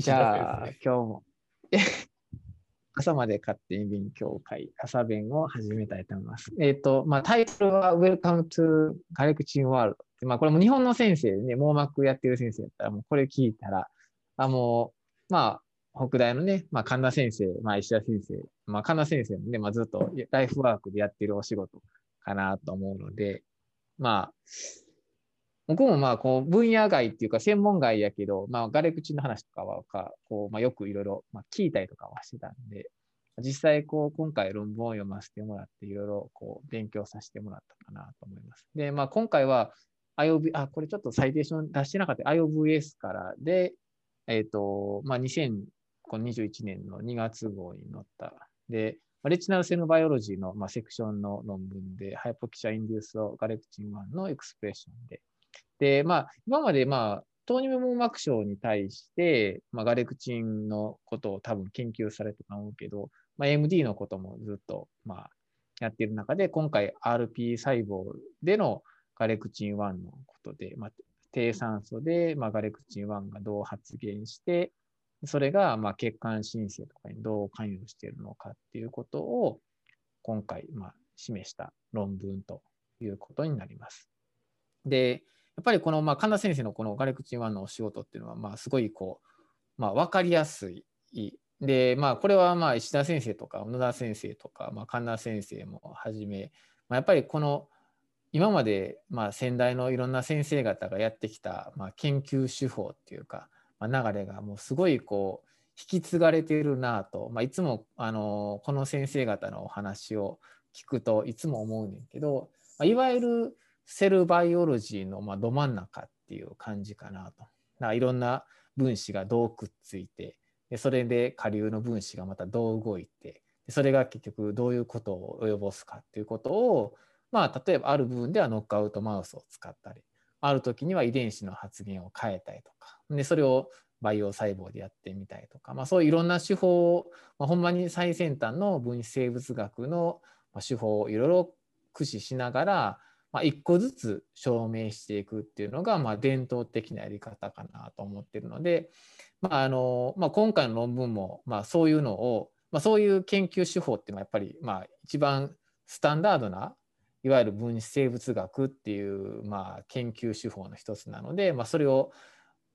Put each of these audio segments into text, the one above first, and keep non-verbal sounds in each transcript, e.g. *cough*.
*laughs* じゃあ、今日も *laughs* 朝まで勝手に勉強会、朝弁を始めたいと思います。えっ、ー、と、まあ、タイトルは Welcome to ガレクチンワールド。まあ、これも日本の先生でね、網膜やってる先生だったら、もうこれ聞いたら、あ、もう、まあ、北大のね、まあ、神田先生、まあ、石田先生、まあ、神田先生もね、まあ、ずっとライフワークでやってるお仕事かなと思うので、まあ、僕もまあ、こう、分野外っていうか、専門外やけど、まあ、ガレ口の話とかは、こう、まあ、よくいろいろ、聞いたりとかはしてたんで、実際、こう、今回論文を読ませてもらって、いろいろ、こう、勉強させてもらったかなと思います。で、まあ、今回は、IOV、あ、これちょっとサイテーション出してなかった、IOVS からで、えっ、ー、と、まあ、2021年の2月号に載った、で、レチナルセルバイオロジーの、まあ、セクションの論文で、ハイポキシャインデュースをガレクチン1のエクスプレッションで、で、まあ、今まで、まあ、糖尿病網膜症に対して、まあ、ガレクチンのことを多分研究されてたと思うけど、まあ、MD のこともずっと、まあ、やっている中で、今回 RP 細胞でのガレクチン1のことで、まあ、低酸素で、まあ、ガレクチン1がどう発現して、それが、まあ、血管申請とかにどう関与しているのかっていうことを、今回、まあ、示した論文ということになります。で、っぱりこの、まあ、神田先生のこのガレクチン1のお仕事っていうのは、まあ、すごいこう、まあ、分かりやすい。で、まあ、これは、まあ、石田先生とか、小野田先生とか、まあ、神田先生もはじめ、まあ、やっぱりこの、今まで、まあ、先代のいろんな先生方がやってきた、まあ、研究手法っていうか、まあ、流れがもうすごいこう引き継がれているなと、まあ、いつもあのこの先生方のお話を聞くといつも思うねんけど、まあ、いわゆるセルバイオロジーのまど真ん中っていう感じかなと。だからいろんな分子がどうくっついてでそれで下流の分子がまたどう動いてでそれが結局どういうことを及ぼすかっていうことをまあ例えばある部分ではノックアウトマウスを使ったりある時には遺伝子の発現を変えたりとかでそれを培養細胞でやってみたりとか、まあ、そういういろんな手法を、まあ、ほんまに最先端の分子生物学の手法をいろいろ駆使しながらまあ、一個ずつ証明していくっていうのが、まあ、伝統的なやり方かなと思ってるので、まああのまあ、今回の論文も、まあ、そういうのを、まあ、そういう研究手法っていうのはやっぱり、まあ、一番スタンダードないわゆる分子生物学っていう、まあ、研究手法の一つなので、まあ、それを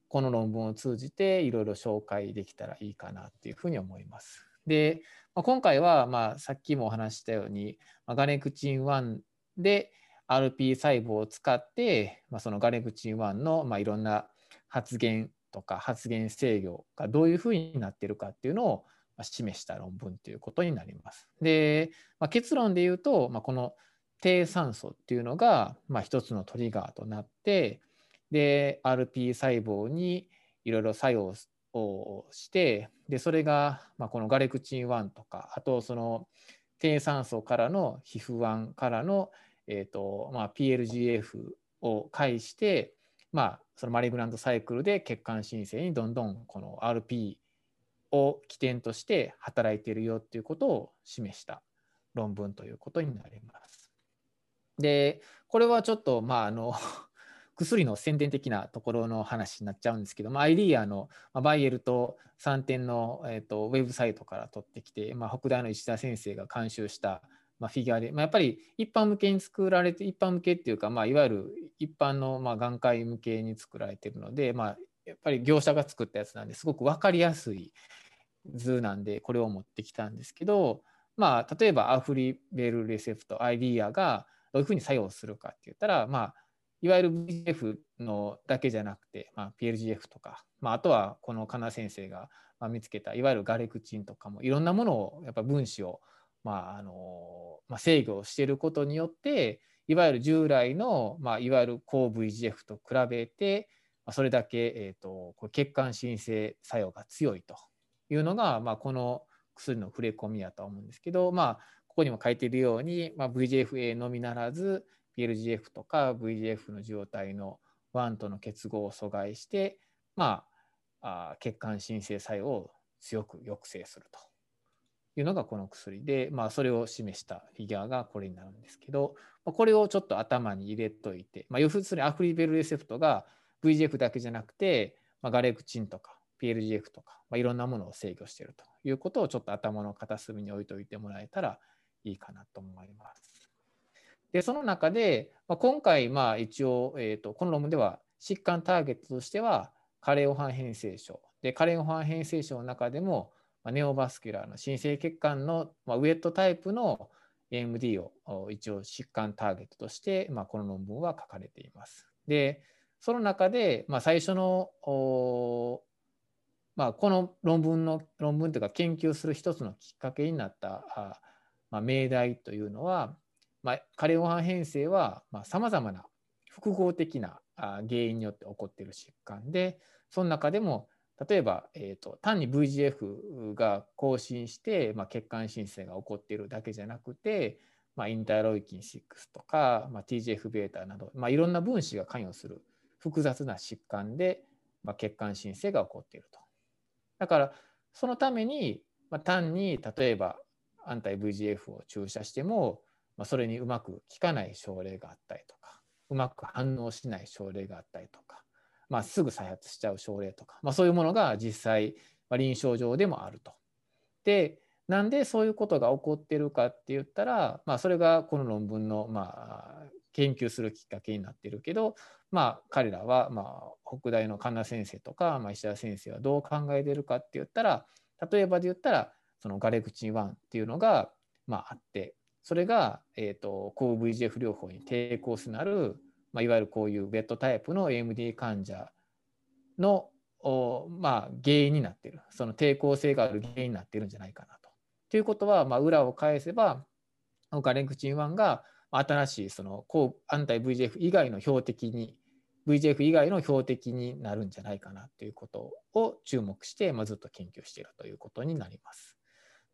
この論文を通じていろいろ紹介できたらいいかなっていうふうに思います。で、まあ、今回は、まあ、さっきもお話したように、まあ、ガネクチン1で、RP 細胞を使って、まあ、そのガレクチン1の、まあ、いろんな発現とか発現制御がどういうふうになっているかっていうのを示した論文ということになります。で、まあ、結論で言うと、まあ、この低酸素っていうのが、まあ、一つのトリガーとなってで RP 細胞にいろいろ作用をしてでそれが、まあ、このガレクチン1とかあとその低酸素からの皮膚1からのえーとまあ、PLGF を介して、まあ、そのマリグラントサイクルで血管新生にどんどんこの RP を起点として働いているよっていうことを示した論文ということになります。でこれはちょっとまああの *laughs* 薬の宣伝的なところの話になっちゃうんですけど、まあ、アイリーアの、まあ、バイエルと3点の、えーと、ウェブサイトから取ってきて、まあ、北大の石田先生が監修したまあ、フィギュアで、まあ、やっぱり一般向けに作られて、一般向けっていうか、まあ、いわゆる一般のまあ眼科医向けに作られているので、まあ、やっぱり業者が作ったやつなんですごく分かりやすい図なんで、これを持ってきたんですけど、まあ、例えばアフリベルレセプト、アイディアがどういうふうに作用するかって言ったら、まあ、いわゆる VGF のだけじゃなくて、まあ、PLGF とか、まあ、あとはこの金先生が見つけたいわゆるガレクチンとかもいろんなものをやっぱ分子をまああのまあ、制御をしていることによっていわゆる従来の、まあ、いわゆる抗 VGF と比べて、まあ、それだけ、えーと、こ血管新生作用が強いというのが、まあ、この薬の触れ込みやと思うんですけど、まあ、ここにも書いているように、まあ、VGFA のみならず PLGF とか VGF の受容体の1との結合を阻害して、まあ、あ血管新生作用を強く抑制すると。いうのがこの薬で、まあ、それを示したフィギュアがこれになるんですけど、まこれをちょっと頭に入れといて、まあ、要するにアフリベルレセプトが VGF だけじゃなくて、まあ、ガレクチンとか、PLGF とか、まあ、いろんなものを制御しているということをちょっと頭の片隅に置いておいてもらえたらいいかなと思います。でその中で、まあ、今回まあ一応、えーと、この論文では疾患ターゲットとしてはカレオハン変性症でカレオハン変性症の中でも、ま、ネオバスキュラーの新生血管の、ま、ウェットタイプの AMD を一応疾患ターゲットとして、ま、この論文は書かれています。でその中で、まあ、最初のま、この論文の論文というか研究する一つのきっかけになった、ま、命題というのは、まあ、カレオハン変性はさまざ、まな複合的な原因によって起こっている疾患でその中でも例えば、えーと、単に VGF が更新して、まあ、血管新生が起こっているだけじゃなくて、まあ、インターロイキン6とか、まあ、TGF-β など、まあ、いろんな分子が関与する複雑な疾患で、まあ、血管新生が起こっていると。だからそのために、まあ、単に例えばアンタイ VGF を注射しても、まあ、それにうまく効かない症例があったりとかうまく反応しない症例があったりとか、まあ、すぐ再発しちゃう症例とか、まあ、そういうものが実際、まあ、臨床上でもあると。でなんでそういうことが起こってるかって言ったら、まあ、それがこの論文のまあ研究するきっかけになってるけど、まあ、彼らは、まあ、北大の神田先生とか、まあ、石田先生はどう考えてるかって言ったら例えばで言ったらそのガレクチン1っていうのが、まあ、あってそれが、えーと、抗 VGF 療法に抵抗すなる、まあ、いわゆるこういうベッドタイプの AMD 患者のまあ、原因になっているその抵抗性がある原因になっているんじゃないかなと。ということは、まあ、裏を返せばガレクチン1が新しいその抗アンタイ VGF 以外の標的に VGF 以外の標的になるんじゃないかなということを注目して、まあ、ずっと研究しているということになります。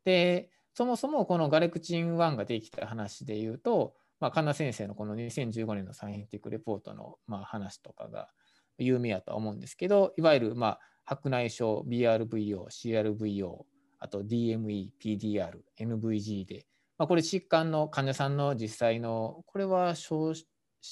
でそもそもこのガレクチン1ができた話でいうと、まあ、神田先生のこの2015年のサイエンティックレポートのまあ話とかが有名やと思うんですけどいわゆるまあ白内障 BRVO、CRVO あと DME、PDR、NVG でまあ、これ疾患の患者さんの実際のこれは小死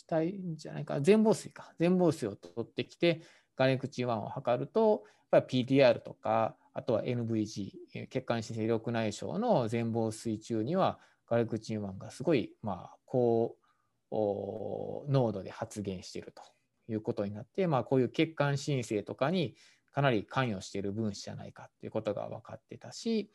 体じゃないか全房水か全房水を取ってきてガレクチン1を測るとやっぱり PTR とかあとは NVG 血管新生緑内障の全房水中にはガレクチン1がすごいまあ高濃度で発現しているということになって、まあ、こういう血管新生とかにかなり関与している分子じゃないかということが分かってたし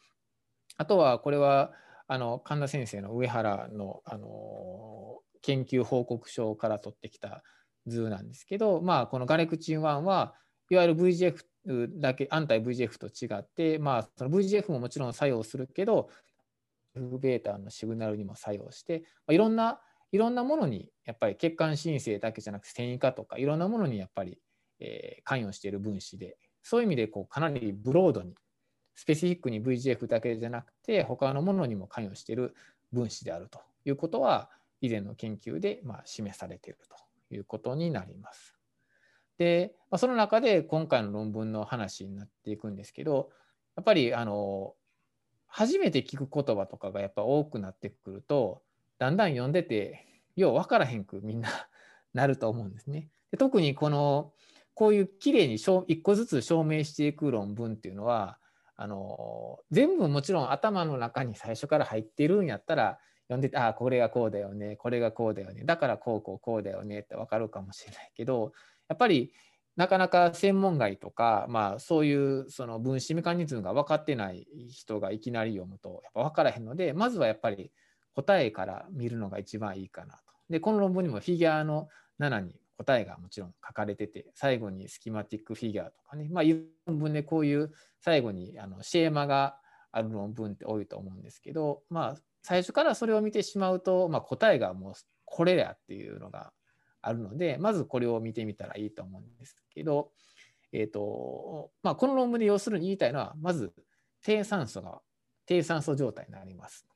あとはこれはあの神田先生の上原のあの研究報告書から取ってきた図なんですけど、まあ、このガレクチン1はいわゆる VGF だけ、アンタイ VGF と違って、まあ、その VGF ももちろん作用するけど、ベータのシグナルにも作用して、まあ、いろんないろんなものにやっぱり血管新生だけじゃなくて繊維化とかいろんなものにやっぱり、えー、関与している分子でそういう意味でこうかなりブロードにスペシフィックに VGF だけじゃなくて他のものにも関与している分子であるということは以前の研究でま示されているということになります。で、まあその中で今回の論文の話になっていくんですけどやっぱりあの初めて聞く言葉とかがやっぱ多くなってくるとだんだん読んでてよう分からへんくみんな *laughs* なると思うんですね。で特にこのこういうきれいに一個ずつ証明していく論文っていうのはあの全部もちろん頭の中に最初から入ってるんやったら読んでてああこれがこうだよねこれがこうだよねだからこうこうこうだよねって分かるかもしれないけどやっぱりなかなか専門外とか、まあ、そういうその分子メカニズムが分かってない人がいきなり読むとやっぱ分からへんのでまずはやっぱり答えから見るのが一番いいかなと。でこの論文にもフィギュアの7に答えがもちろん書かれてて最後にスキマティックフィギュアとかねまあ論文でこういう最後にあのシェーマがある論文って多いと思うんですけどまあ最初からそれを見てしまうと、まあ、答えがもうこれやっていうのがあるのでまずこれを見てみたらいいと思うんですけど、えーとまあ、この論文で要するに言いたいのはまず低酸素が低酸素状態になります。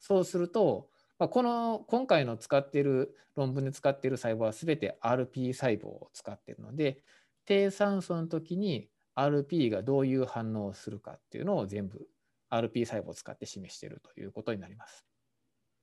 そうするとまあ、この今回の使っている論文で使っている細胞は全て RP 細胞を使っているので低酸素の時に RP がどういう反応をするかっていうのを全部 RP 細胞を使って示しているということになります。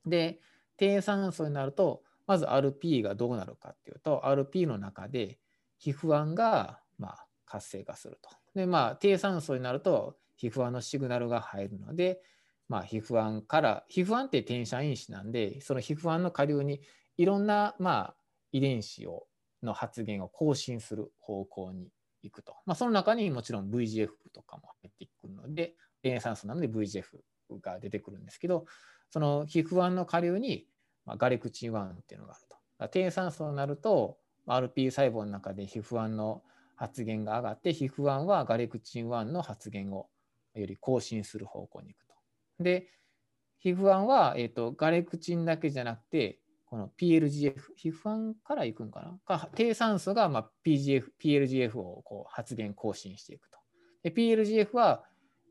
で低酸素になるとまず RP がどうなるかっていうと RP の中で皮膚癌がまあ活性化すると。で、まあ、低酸素になると皮膚のシグナルが入るので、まあ、皮膚癌から皮膚癌って転写因子なんでその皮膚癌の下流にいろんな、まあ、遺伝子をの発現を更新する方向に行くと、まあ、その中にもちろん VGF とかも入ってくるので低酸素なので VGF が出てくるんですけどその皮膚癌の下流に、まあ、ガレクチン1っていうのがあると低酸素になると RP 細胞の中で皮膚癌の発現が上がって皮膚癌はガレクチン1の発現をより更新する方向に行くと。で、皮膚癌は、えーと、ガレクチンだけじゃなくて、この PLGF、皮膚癌から行くんかな？か低酸素が、まあ、PGF、PLGF をこう発現更新していくと。で、PLGF は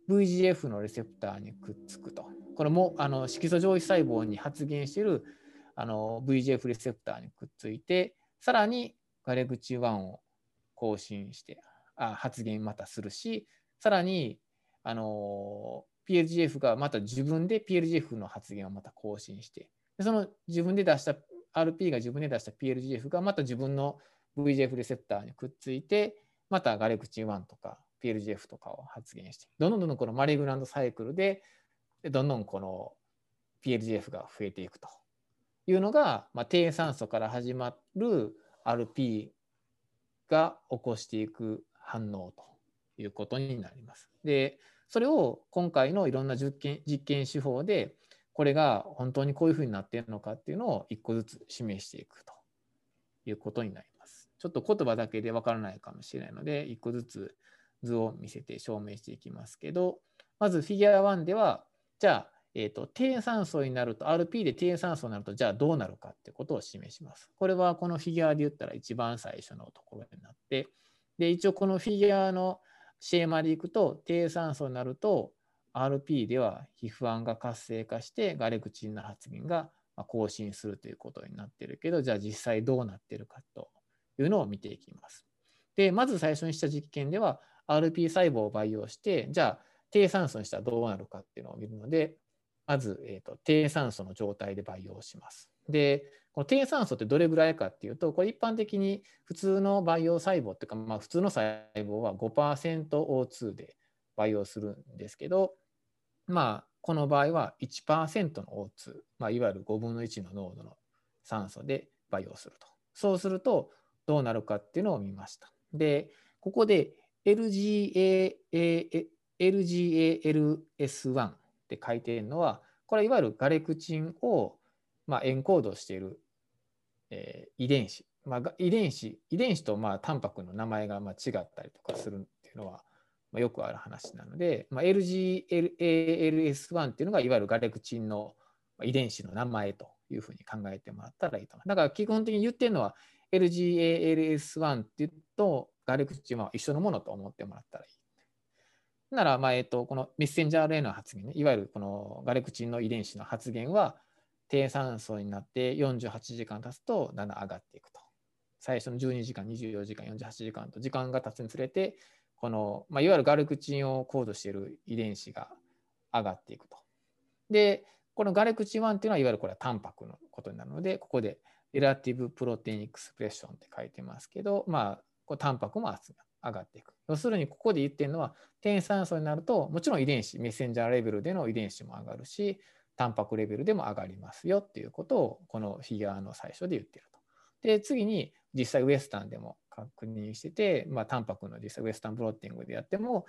VGF のレセプターにくっつくと。これもあの色素上皮細胞に発現しているあの VGF レセプターにくっついて、さらにガレクチン1を更新してあ発言またするし、さらにあの PLGF がまた自分で PLGF の発言をまた更新して、その自分で出した RP が自分で出した PLGF がまた自分の VGF レセプターにくっついて、またガレクチン1とか PLGF とかを発現して、どんどんどんどんこのマリグランドサイクルで、どんどんこの PLGF が増えていくと。いうのが、まあ、低酸素から始まる RP が起こしていく反応ということになります。で、それを今回のいろんな実験実験手法で、これが本当にこういうふうになっているのかっていうのを一個ずつ示していくということになります。ちょっと言葉だけでわからないかもしれないので、一個ずつ図を見せて証明していきますけど、まずフィギュア1では、じゃあ、えーと、低酸素になると、RP で低酸素になると、じゃあどうなるかってことを示します。これはこのフィギュアで言ったら一番最初のところになって、で、一応このフィギュアのシェーマでいくと、低酸素になると、RP では皮膚癌が活性化して、ガレクチンの発現が更新するということになってるけど、じゃあ実際どうなってるかというのを見ていきます。で、まず最初にした実験では、RP 細胞を培養して、じゃあ低酸素にしたらどうなるかっていうのを見るので、まず、えーと、低酸素の状態で培養します。で、この低酸素ってどれぐらいかっていうと、これ一般的に普通の培養細胞っていうか、まあ、普通の細胞は 5%O2 で培養するんですけど、まあ、この場合は1%の O2、まあ、いわゆる5分の1の濃度の酸素で培養すると。そうするとどうなるかっていうのを見ました。で、ここで LGA LGALS1 って書いてるのは、これいわゆるガレクチンを、まあ、エンコードしている、えー、遺伝子。まあ、遺伝子、遺伝子とまあタンパクの名前がまあ違ったりとかするっていうのは、まあ、よくある話なので、まあ、LGALS1 っていうのがいわゆるガレクチンの遺伝子の名前というふうに考えてもらったらいいと思います。だから基本的に言ってるのは LGALS1 っていうとガレクチンは一緒のものと思ってもらったらいい。なら、まあえっと、このメッセンジャー RNA の発現ね、いわゆるこのガレクチンの遺伝子の発現は、低酸素になって48時間経つとだんだん上がっていくと。最初の12時間、24時間、48時間と時間が経つにつれて、この、まあ、いわゆるガレクチンをコードしている遺伝子が上がっていくと。で、このガレクチン1っていうのは、いわゆるこれはタンパクのことになるので、ここでレラティブプロテインエクスプレッションって書いてますけど、まあ、こうタンパクも集まる上がっていく。要するにここで言ってるのは低酸素になるともちろん遺伝子メッセンジャーレベルでの遺伝子も上がるしタンパクレベルでも上がりますよっていうことをこのフィギュアの最初で言ってると。で次に実際ウエスタンでも確認してて、まあ、タンパクの実際ウエスタンブロッティングでやっても、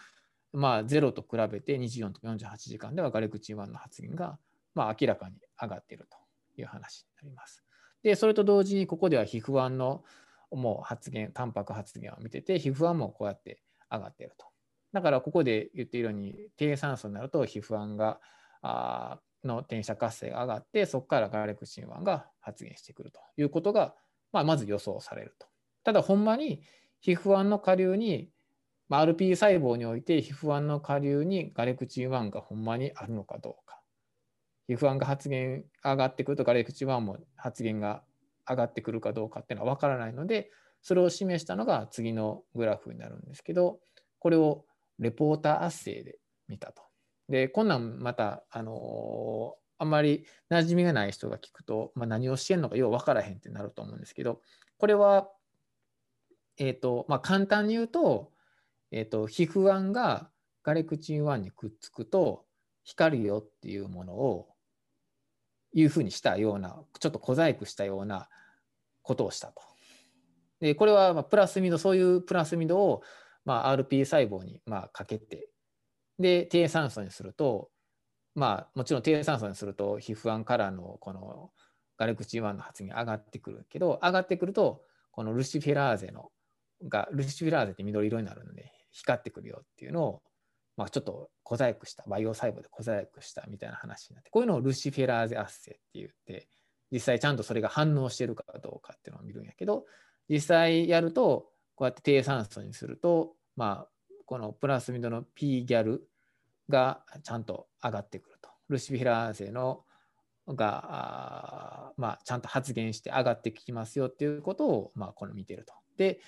まあ、0と比べて24と48時間ではガレクチン1の発現が、まあ、明らかに上がっているという話になります。でそれと同時にここでは皮膚1のもう発現、タンパク発現を見てて、皮膚癌もこうやって上がっていると。だからここで言っているように、低酸素になると皮膚癌があの転写活性が上がって、そこからガレクチン1が発現してくるということが、まあ、まず予想されると。ただ、ほんまに皮膚癌の下流に、まあ、RP 細胞において皮膚癌の下流にガレクチン1がほんまにあるのかどうか。皮膚癌が発現上がってくるとガレクチン1も発現が上がってくるかどうかっていうのは分からないので、それを示したのが次のグラフになるんですけど、これをレポーター圧生で見たと。で、こんなんまた、あのー、あんまり馴染みがない人が聞くと、まあ、何をしてんのかよう分からへんってなると思うんですけど、これは、えっ、ー、と、まあ、簡単に言うと、えーと、皮膚案がガレクチン1にくっつくと光るよっていうものをいうふうにしたようなちょっと小細工したようなことをしたと。でこれはまプラスミドそういうプラスミドをま RP 細胞にまかけてで低酸素にするとまあもちろん低酸素にすると皮膚案からのこのガレクチン1の発現上がってくるけど上がってくるとこのルシフェラーゼのがルシフェラーゼって緑色になるので光ってくるよっていうのを、まあ、ちょっと小細工した培養細胞で小細工したみたいな話になってこういうのをルシフェラーゼアッセって言って実際ちゃんとそれが反応してるかどうかっていうのを見るんやけど実際やるとこうやって低酸素にするとまあこのプラスミドの P ギャルがちゃんと上がってくると。ルシフェラーゼのがまあ、ちゃんと発言して上がってきますよっていうことを、まあ、この見てると。で、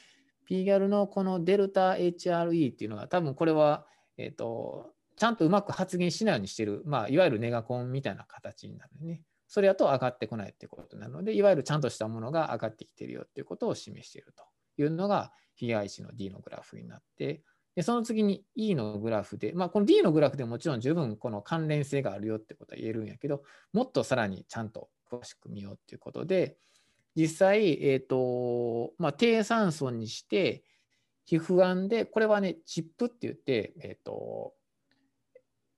p ギャルのこのデルタ HRE っていうのは多分これは、えっ、ー、と、ちゃんとうまく発言しないようにしてる、まあ、いわゆるネガコンみたいな形になるね。それだと上がってこないってことなので、いわゆるちゃんとしたものが上がってきてるよっていうことを示しているというのが被害値の D のグラフになって、でその次に E のグラフで、まあ、この D のグラフでもちろん十分この関連性があるよってことは言えるんやけど、もっとさらにちゃんと詳しく見ようっていうことで、実際、えーとまあ、低酸素にして、皮膚癌で、これはね、チップって言って、えーと、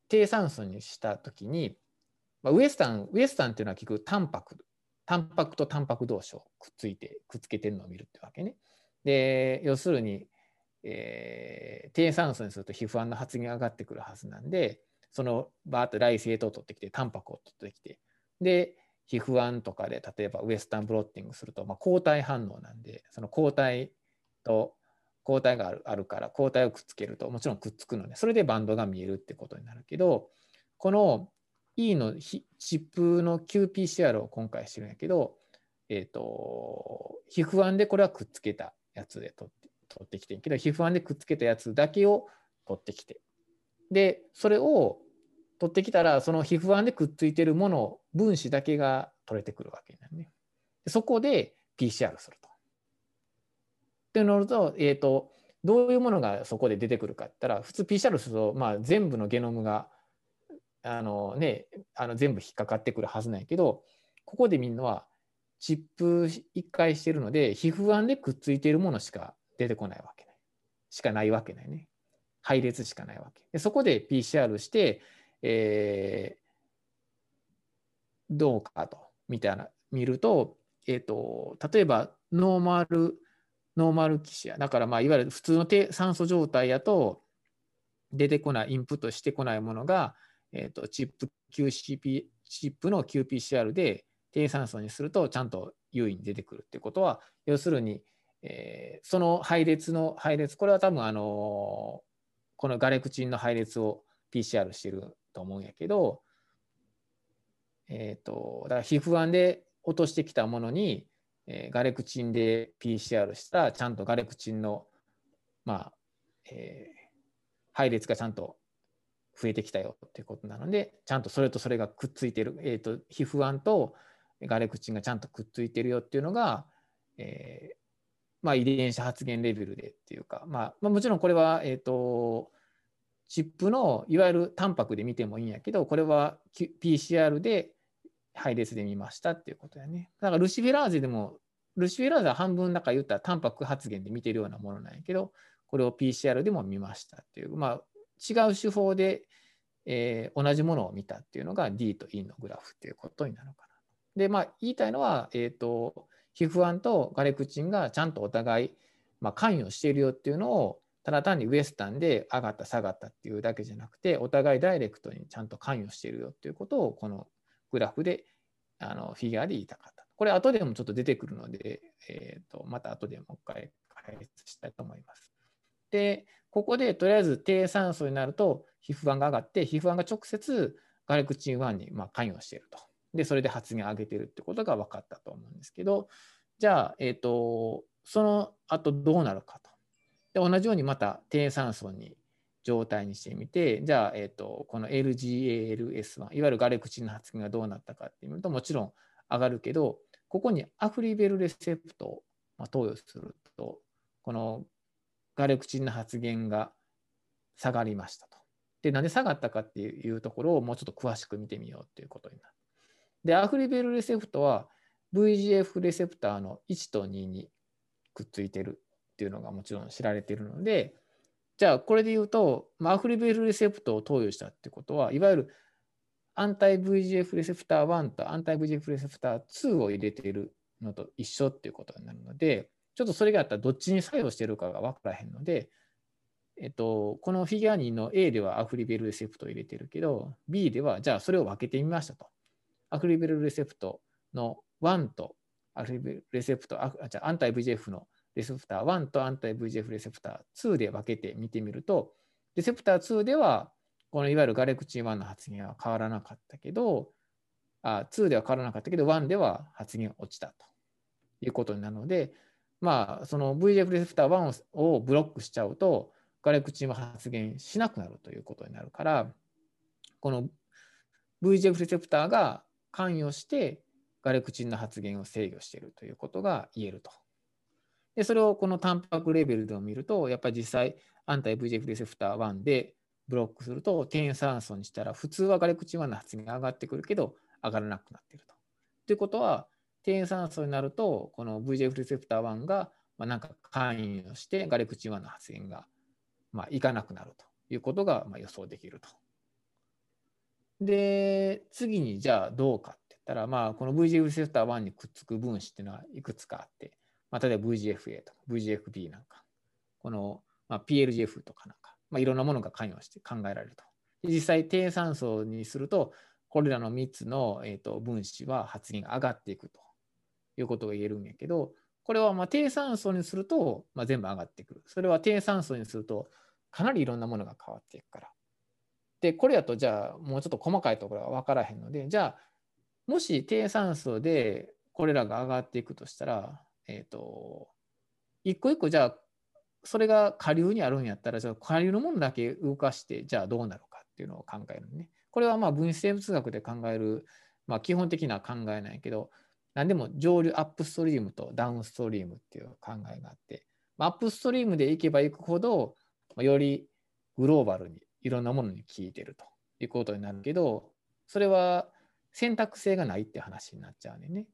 低酸素にしたときに、まあ、ウエスタン、ウエスタンっていうのは結局タンパク、タンパクとタンパク同士をくっついて、くっつけてるのを見るってわけね。で、要するに、えー、低酸素にすると皮膚癌の発現が上がってくるはずなんでそのバーッとライセートを取ってきてタンパクを取ってきてで皮膚癌とかで例えばウエスタンブロッティングすると、まあ、抗体反応なんでその抗体と抗体があるあるから抗体をくっつけるともちろんくっつくのでそれでバンドが見えるってことになるけどこの E のチップの qPCR を今回してるんやけど、えーと、皮膚癌でこれはくっつけたやつで取って取ってきてんけど皮膚案でくっつけたやつだけを取ってきてでそれを取ってきたらその皮膚案でくっついてるもの分子だけが取れてくるわけなるね。そこで PCR すると。ってなると,、えーと、どういうものがそこで出てくるかって言ったら普通 PCR すると、まあ、全部のゲノムがあの、ね、あの全部引っかかってくるはずなんやけどここで見るのはチップ1回してるので皮膚案でくっついているものしか出てこないわけない。しかないわけないね。配列しかないわけ。でそこで PCR して、えー、どうかと、みたいな、見ると、えっ、ー、と、例えば、ノーマル、ノーマルキシア。だから、まあ、いわゆる普通の低酸素状態やと、出てこない、インプットしてこないものが、え、ー、と、チップ QCP、チップの qPCR で低酸素にすると、ちゃんと優位に出てくるってことは、要するに、えー、その配列の配列、これは多分あのこのガレクチンの配列を PCR してると思うんやけど、えっ、ー、と、だから皮膚案で落としてきたものに、えー、ガレクチンで PCR した、ちゃんとガレクチンの、まあ、えー、配列がちゃんと増えてきたよっていうことなので、ちゃんとそれとそれがくっついてる、えーと、皮膚案とガレクチンがちゃんとくっついてるよっていうのが、えー、まあ、遺伝子発現レベルでっていうか、まあ、まあ、もちろんこれは、えっ、ー、と、チップのいわゆるタンパクで見てもいいんやけど、これは PCR で配列で見ましたっていうことやね。だからルシフェラーゼでも、ルシフェラーゼは半分だか言ったらタンパク発現で見てるようなものなんやけど、これを PCR でも見ましたっていう、まあ、違う手法で、えー、同じものを見たっていうのが D と E のグラフっていうことになるかな。で、まあ、言いたいのは、えっ、ー、と、皮膚案とガレクチンがちゃんとお互い、まあ、関与しているよっていうのをただ単にウエスタンで上がった下がったっていうだけじゃなくてお互いダイレクトにちゃんと関与しているよっていうことをこのグラフであのフィギュアで言いたかった。これ後でもちょっと出てくるので、えーと、また後でもう一回解説したいと思います。で、ここでとりあえず低酸素になると皮膚案が上がって皮膚案が直接ガレクチン1にま関与していると。で、それで発言を上げてるってことが分かったと思うんですけど、じゃあ、えっ、ー、と、その後どうなるかと。で、同じようにまた低酸素に状態にしてみて、じゃあ、えっ、ー、と、この LGALS1、いわゆるガレクチンの発現がどうなったかっていうと、もちろん上がるけど、ここにアフリベルレセプトを投与すると、このガレクチンの発現が下がりましたと。で、なんで下がったかっていうところをもうちょっと詳しく見てみようっていうことになる。で、アフリベルレセプトは VGF レセプターの1と2にくっついてるっていうのがもちろん知られているので、じゃあこれで言うと、ま、アフリベルレセプトを投与したってことは、いわゆるアンタイ VGF レセプター1とアンタイ VGF レセプター2を入れているのと一緒っていうことになるので、ちょっとそれがあったらどっちに作用しているかが分からへんので、えっと、このフィギュア2の A ではアフリベルレセプトを入れてるけど、B ではじゃあそれを分けてみましたと。アフリベルレセプトの1とアフリベルレセプト、あじゃあアンタイ VGF のレセプター1とアンタイ VGF レセプター2で分けて見てみると、レセプター2では、このいわゆるガレクチン1の発現は変わらなかったけど、あ2では変わらなかったけど、1では発現落ちたということになるので、まあ、その VGF レセプター1をブロックしちゃうと、ガレクチンは発現しなくなるということになるから、この VGF レセプターが関与してガレクチンの発現を制御しているということが言えると。で、それをこのタンパクレベルでも見ると、やっぱり実際、アンタイ VGF レセプター1でブロックすると、低酸素にしたら、普通はガレクチン1の発現が上がってくるけど、上がらなくなっていると。ということは、低酸素になると、この VGF レセプター1が、まあ、なんか関与して、ガレクチン1の発現がまあ、いかなくなるということがまあ予想できると。で、次にじゃあどうかって言ったら、まあ、この VGF レセプター1にくっつく分子っていうのはいくつかあって、まあ、例えば VGFA とか VGFB なんか、この、まあ、PLGF とかなんか、まあ、いろんなものが関与して考えられると。実際、低酸素にすると、これらの3つの、えー、と分子は発現が上がっていくということが言えるんやけど、これはまあ低酸素にすると、まあ、全部上がってくる。それは低酸素にすると、かなりいろんなものが変わっていくから。で、これやと、じゃあ、もうちょっと細かいところは分からへんので、じゃあ、もし低酸素でこれらが上がっていくとしたら、えっ、ー、と、一個一個、じゃあ、それが下流にあるんやったら、じゃあ下流のものだけ動かして、じゃあどうなるかっていうのを考えるね。これはまあ分子生物学で考える、まあ、基本的な考えなんやけど、何でも上流アップストリームとダウンストリームっていう考えがあって、アップストリームで行けば行くほど、よりグローバルにいろんなものに効いてるということになるけど、それは選択性がないって話になっちゃうね。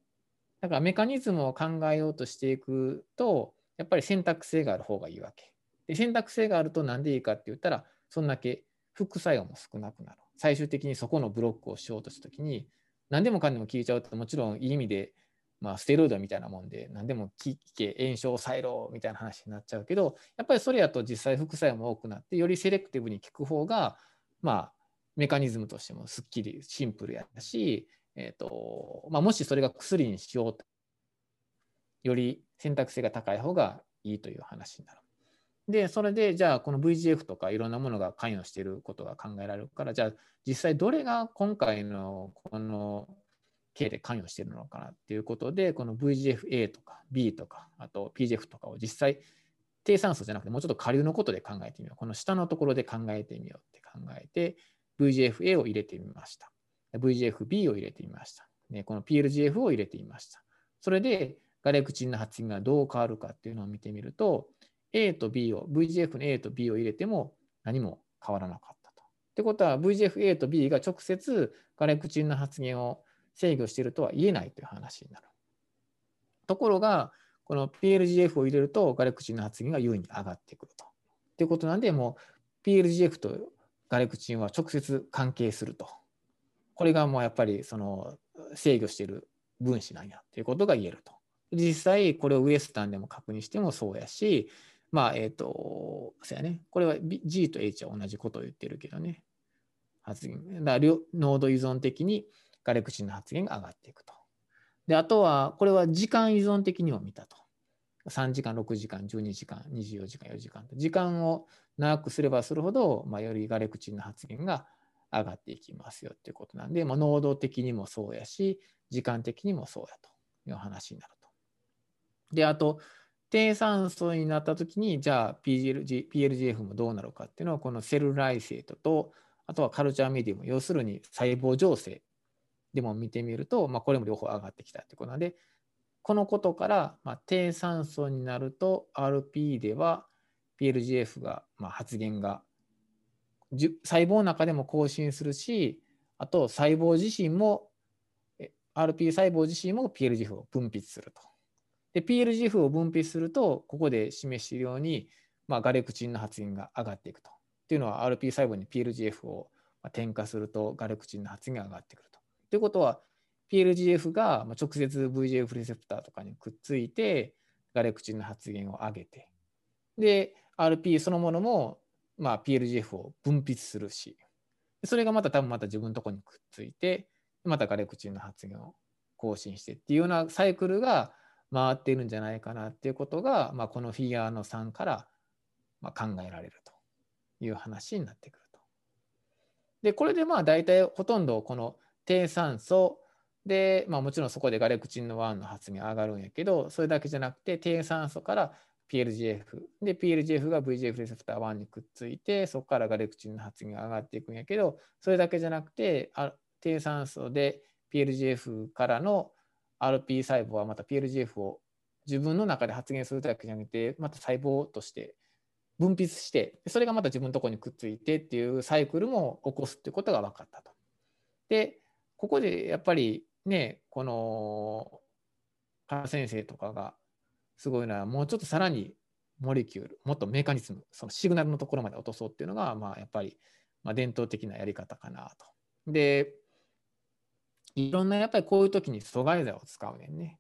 だからメカニズムを考えようとしていくと、やっぱり選択性がある方がいいわけ。で選択性があると何でいいかって言ったら、そんだけ副作用も少なくなる。最終的にそこのブロックをしようとしたときに、何でもかんでも聞いちゃうともちろんいい意味で、まあ、ステロイドみたいなもんで何でも聞け炎症を抑えろみたいな話になっちゃうけどやっぱりそれやと実際副作用も多くなってよりセレクティブに効く方がまあメカニズムとしてもすっきりシンプルやし、えーとまあ、もしそれが薬にしようとより選択性が高い方がいいという話になる。で、それで、じゃあ、この VGF とかいろんなものが関与していることが考えられるから、じゃあ、実際どれが今回のこの系で関与しているのかなっていうことで、この VGFA とか B とか、あと PGF とかを実際、低酸素じゃなくて、もうちょっと下流のことで考えてみよう。この下のところで考えてみようって考えて、VGFA を入れてみました。VGFB を入れてみました。ね、この PLGF を入れてみました。それで、ガレクチンの発現がどう変わるかっていうのを見てみると、A と B を、VGF の A と B を入れても何も変わらなかったと。ってことは VGFA と B が直接ガレクチンの発現を制御しているとは言えないという話になる。ところが、この PLGF を入れるとガレクチンの発現が優位に上がってくると。ということなんで、もう PLGF とガレクチンは直接関係すると。これがもうやっぱりその制御している分子なんやということが言えると。実際これをウエスタンでも確認してもそうやし、まあ、えっ、ー、と、そうやね。これは G と H は同じことを言ってるけどね。発言。だから、濃度依存的にガレクチンの発言が上がっていくと。で、あとは、これは時間依存的にも見たと。3時間、6時間、12時間、24時間、4時間と。時間を長くすればするほど、まあ、よりガレクチンの発言が上がっていきますよっていうことなんで、まあ、濃度的にもそうやし、時間的にもそうやという話になると。で、あと、低酸素になった時にじゃあ PLG PLGF もどうなるかっていうのはこのセルライセートとあとはカルチャーメディウム要するに細胞情勢でも見てみると、まあ、これも両方上がってきたってことなんでこのことから、まあ、低酸素になると RP では PLGF が、まあ、発現が細胞の中でも更新するし、あと細胞自身も、RP 細胞自身も PLGF を分泌すると。で、PLGF を分泌すると、ここで示しているように、まあ、ガレクチンの発現が上がっていくと。っていうのは RP 細胞に PLGF を添加するとガレクチンの発現が上がってくると。ということは、PLGF が直接 VGF レセプターとかにくっついて、ガレクチンの発現を上げて、で、RP そのものも、まあ、PLGF を分泌するし、それがまた多分また自分のとこにくっついて、またガレクチンの発現を更新してっていうようなサイクルが回っているんじゃないかなっていうことが、まあ、このフィギュアの3からま考えられるという話になってくると。で、これでまあ大体ほとんどこの低酸素で、まあ、もちろんそこでガレクチンの1の発現上がるんやけど、それだけじゃなくて低酸素から PLGF で PLGF が VGF レセプター1にくっついてそこからガレクチンの発現が上がっていくんやけどそれだけじゃなくてあ低酸素で PLGF からの RP 細胞はまた PLGF を自分の中で発現するだけじゃなくてまた細胞として分泌してそれがまた自分のところにくっついてっていうサイクルも起こすっていうことが分かったと。でここでやっぱりねこの先生とかがすごいのはもうちょっとさらにモレキュールもっとメカニズムそのシグナルのところまで落とそうっていうのがまあやっぱりまあ伝統的なやり方かなと。でいろんなやっぱりこういう時に阻害剤を使うねんね。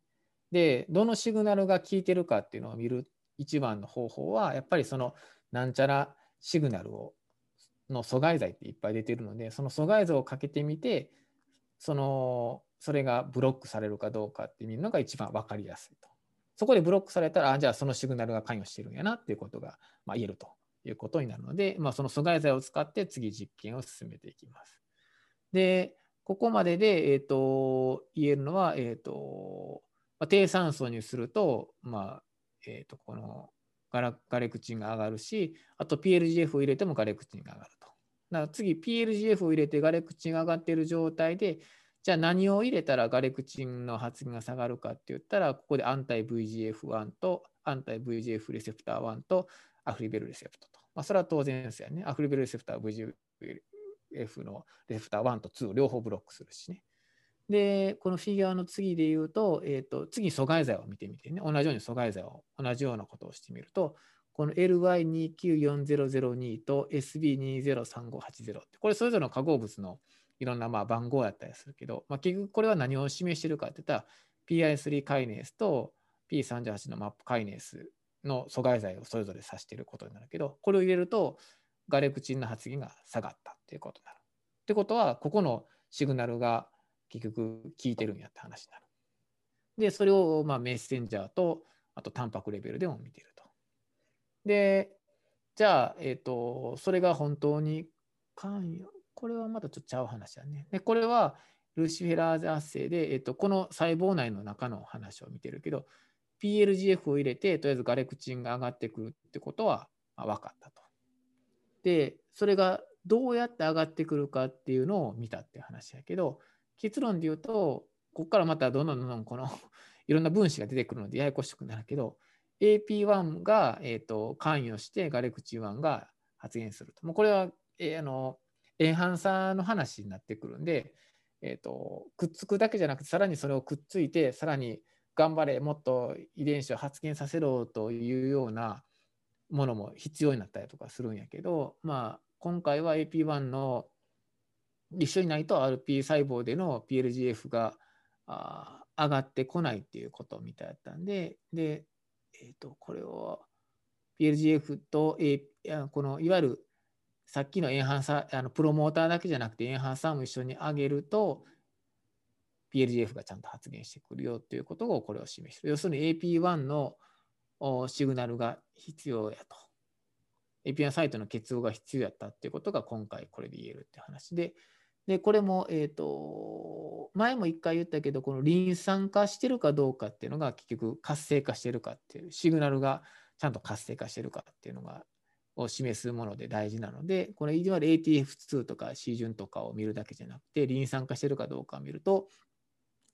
でどのシグナルが効いてるかっていうのを見る一番の方法はやっぱりそのなんちゃらシグナルをの阻害剤っていっぱい出てるのでその阻害剤をかけてみてそのそれがブロックされるかどうかって見るのが一番分かりやすいと。そこでブロックされたらじゃあそのシグナルが関与してるんやなっていうことが、まあ、言えるということになるので、まあ、その阻害剤を使って次実験を進めていきます。でここまでで、えーと、言えるのは、えーとまあ、低酸素にすると、まあえー、とこのガラガレクチンが上がるし、あと PLGF を入れてもガレクチンが上がると。だから次、PLGF を入れてガレクチンが上がっている状態で、じゃあ何を入れたらガレクチンの発現が下がるかって言ったら、ここでアンタイ VGF1 とアンタイ VGF レセプター1とアフリベルレセプトと。まあ、それは当然ですよね。アフリベルレセプター VGF のレフター1と2両方ブロックするしね。で、このフィギュアの次で言うと、えーと、次阻害剤を見てみてね、同じように阻害剤を同じようなことをしてみると、この LY294002 と SB203580 って、これそれぞれの化合物のいろんなまあ番号やったりするけど、まあ、結局これは何を示してるかって言ったら、PI3 カイネースと P38 のマップカイネースの阻害剤をそれぞれ指していることになるけど、これを入れると、ガレクチンの発現が下がったっていうことになる。ってことは、ここのシグナルが結局効いてるんやって話になる。で、それをまあメッセンジャーと、あとタンパクレベルでも見てると。で、じゃあ、えっ、ー、と、それが本当に関与、これはまたちょっとちゃう話だね。で、これはルシフェラーゼ圧生で、えっ、と、この細胞内の中の話を見てるけど、PLGF を入れて、とりあえずガレクチンが上がってくるってことは、まあ、分かったと。で、それがどうやって上がってくるかっていうのを見たって話やけど、結論で言うと、ここからまたどんどんどんどんこの *laughs* いろんな分子が出てくるのでややこしくなるけど、AP1 が、えーと、関与してガレクチン1が発現すると。もうこれは、えー、あのエンハンサーの話になってくるんで、えーと、くっつくだけじゃなくて、さらにそれをくっついて、さらに頑張れ、もっと遺伝子を発現させろというようなものも必要になったりとかするんやけど、まあ、今回は AP1 の一緒にないと RP 細胞での PLGF があ上がってこないっていうことみたいだったんで、で、えっ、ー、と、これを PLGF と、A、このいわゆるさっきのエンハンサー、あのプロモーターだけじゃなくてエンハンサーも一緒に上げると PLGF がちゃんと発現してくるよということをこれを示してる。要するに AP1 のシグナルが必要やと。API サイトの結合が必要やったっていうことが今回これで言えるって話で、で、これも、えっ、と、前も一回言ったけど、このリン酸化してるかどうかっていうのが結局活性化してるかっていう、シグナルがちゃんと活性化してるかっていうのが、を示すもので大事なので、これいわゆる ATF2 とか C 順とかを見るだけじゃなくて、リン酸化してるかどうかを見ると、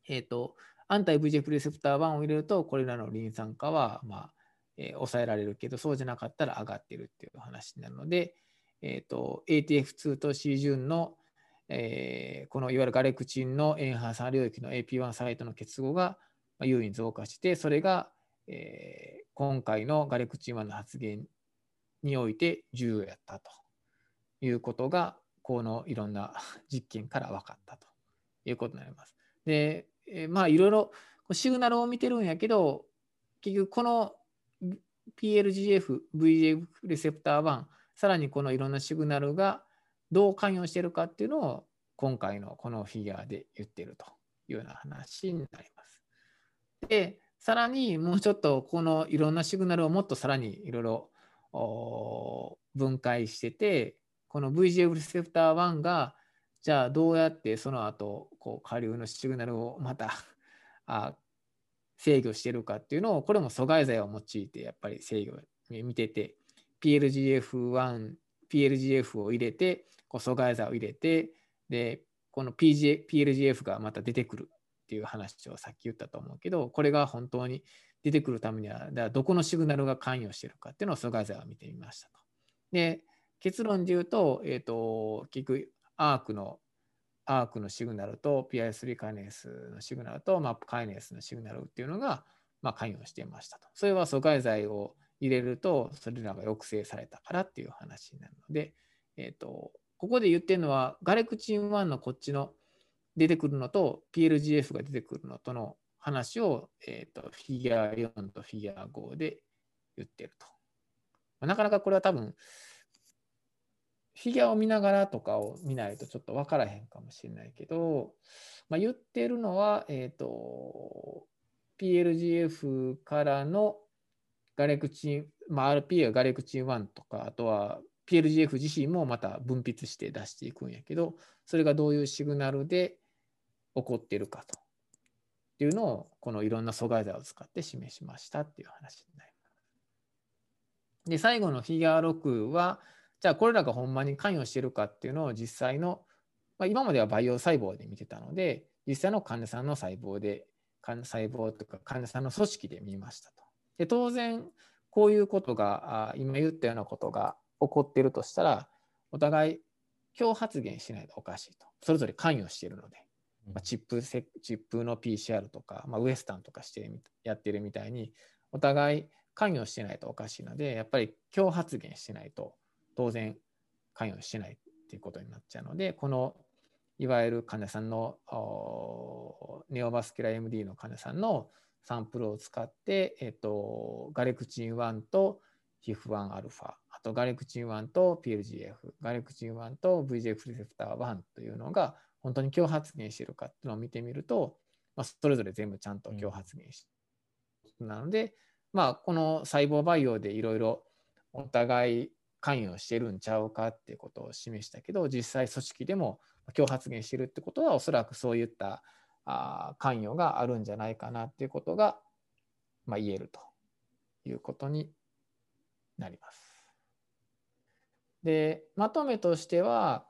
えっ、ー、と、アンタイ VGF レセプター1を入れると、これらのリン酸化は、まあ、えー、抑えられるけど、そうじゃなかったら上がってるっていう話なので、えーと、ATF2 と C 順の、えー、このいわゆるガレクチンのエンハーサー領域の AP1 サイトの結合が優位に増加して、それが、えー、今回のガレクチン1の発言において重要やったということが、このいろんな実験から分かったということになります。で、まあいろいろシグナルを見てるんやけど、結局この PLGF、VGF レセプター1、さらにこのいろんなシグナルがどう関与してるかっていうのを今回のこのフィギュアで言ってるというような話になります。で、さらにもうちょっとこのいろんなシグナルをもっとさらにいろいろ分解してて、この VGF レセプター1がじゃあどうやってその後こう下流のシグナルをまた *laughs* あ制御してるかっていうのをこれも阻害剤を用いてやっぱり制御見てて PLGF1、PLGF を入れてこう阻害剤を入れてでこの PG PLGF がまた出てくるっていう話をさっき言ったと思うけどこれが本当に出てくるためにはだどこのシグナルが関与しているかっていうのを阻害剤を見てみましたと。で結論で言うと,、えーと結局アークのアークのシグナルと PI3 カイネースのシグナルとマップカイネースのシグナルっていうのが、まあ、関与していましたと。それは阻害剤を入れると、それらが抑制されたからっていう話になるので、えっ、ー、と、ここで言ってるのは、ガレクチン1のこっちの出てくるのと PLGF が出てくるのとの話を、え、ー、と、フィギュア4とフィギュア5で言ってると。まあなかなかこれは多分、フィギュアを見ながらとかを見ないとちょっと分からへんかもしれないけど、まあ、言ってるのは、えっ、ー、と、PLGF からのガレクチン、まあ、RP がガレクチン1とか、あとは PLGF 自身もまた分泌して出していくんやけど、それがどういうシグナルで起こってるかとっていうのを、このいろんな阻害剤を使って示しましたっていう話になります。で、最後のフィギュア6は、じゃあこれらがほんまに関与してるかっていうのを実際の、まあ、今までは培養細胞で見てたので、実際の患者さんの細胞で、細胞とか患者さんの組織で見ましたと。で当然、こういうことが、今言ったようなことが起こってるとしたら、お互い今日発言しないとおかしいと。それぞれ関与しているので、まあ、チップチップの PCR とか、まあ、ウエスタンとかしてやってるみたいに、お互い関与してないとおかしいので、やっぱり今日発言してないと当然関与してないっていうことになっちゃうので、このいわゆる患者さんのネオバスキュラ MD の患者さんのサンプルを使って、えっと、ガレクチン1と HIF1α、あとガレクチン1と PLGF、ガレクチン1と VGF レセプター1というのが本当に今日発現しているかっていうのを見てみると、まあ、それぞれ全部ちゃんと今日発現してうん、なので、まあ、この細胞培養でいろいろお互い関与してるんちゃうかっていうことを示したけど実際組織でも今日発言してるってことはおそらくそういったあ関与があるんじゃないかなっていうことが、まあ、言えるということになります。でまとめとしては、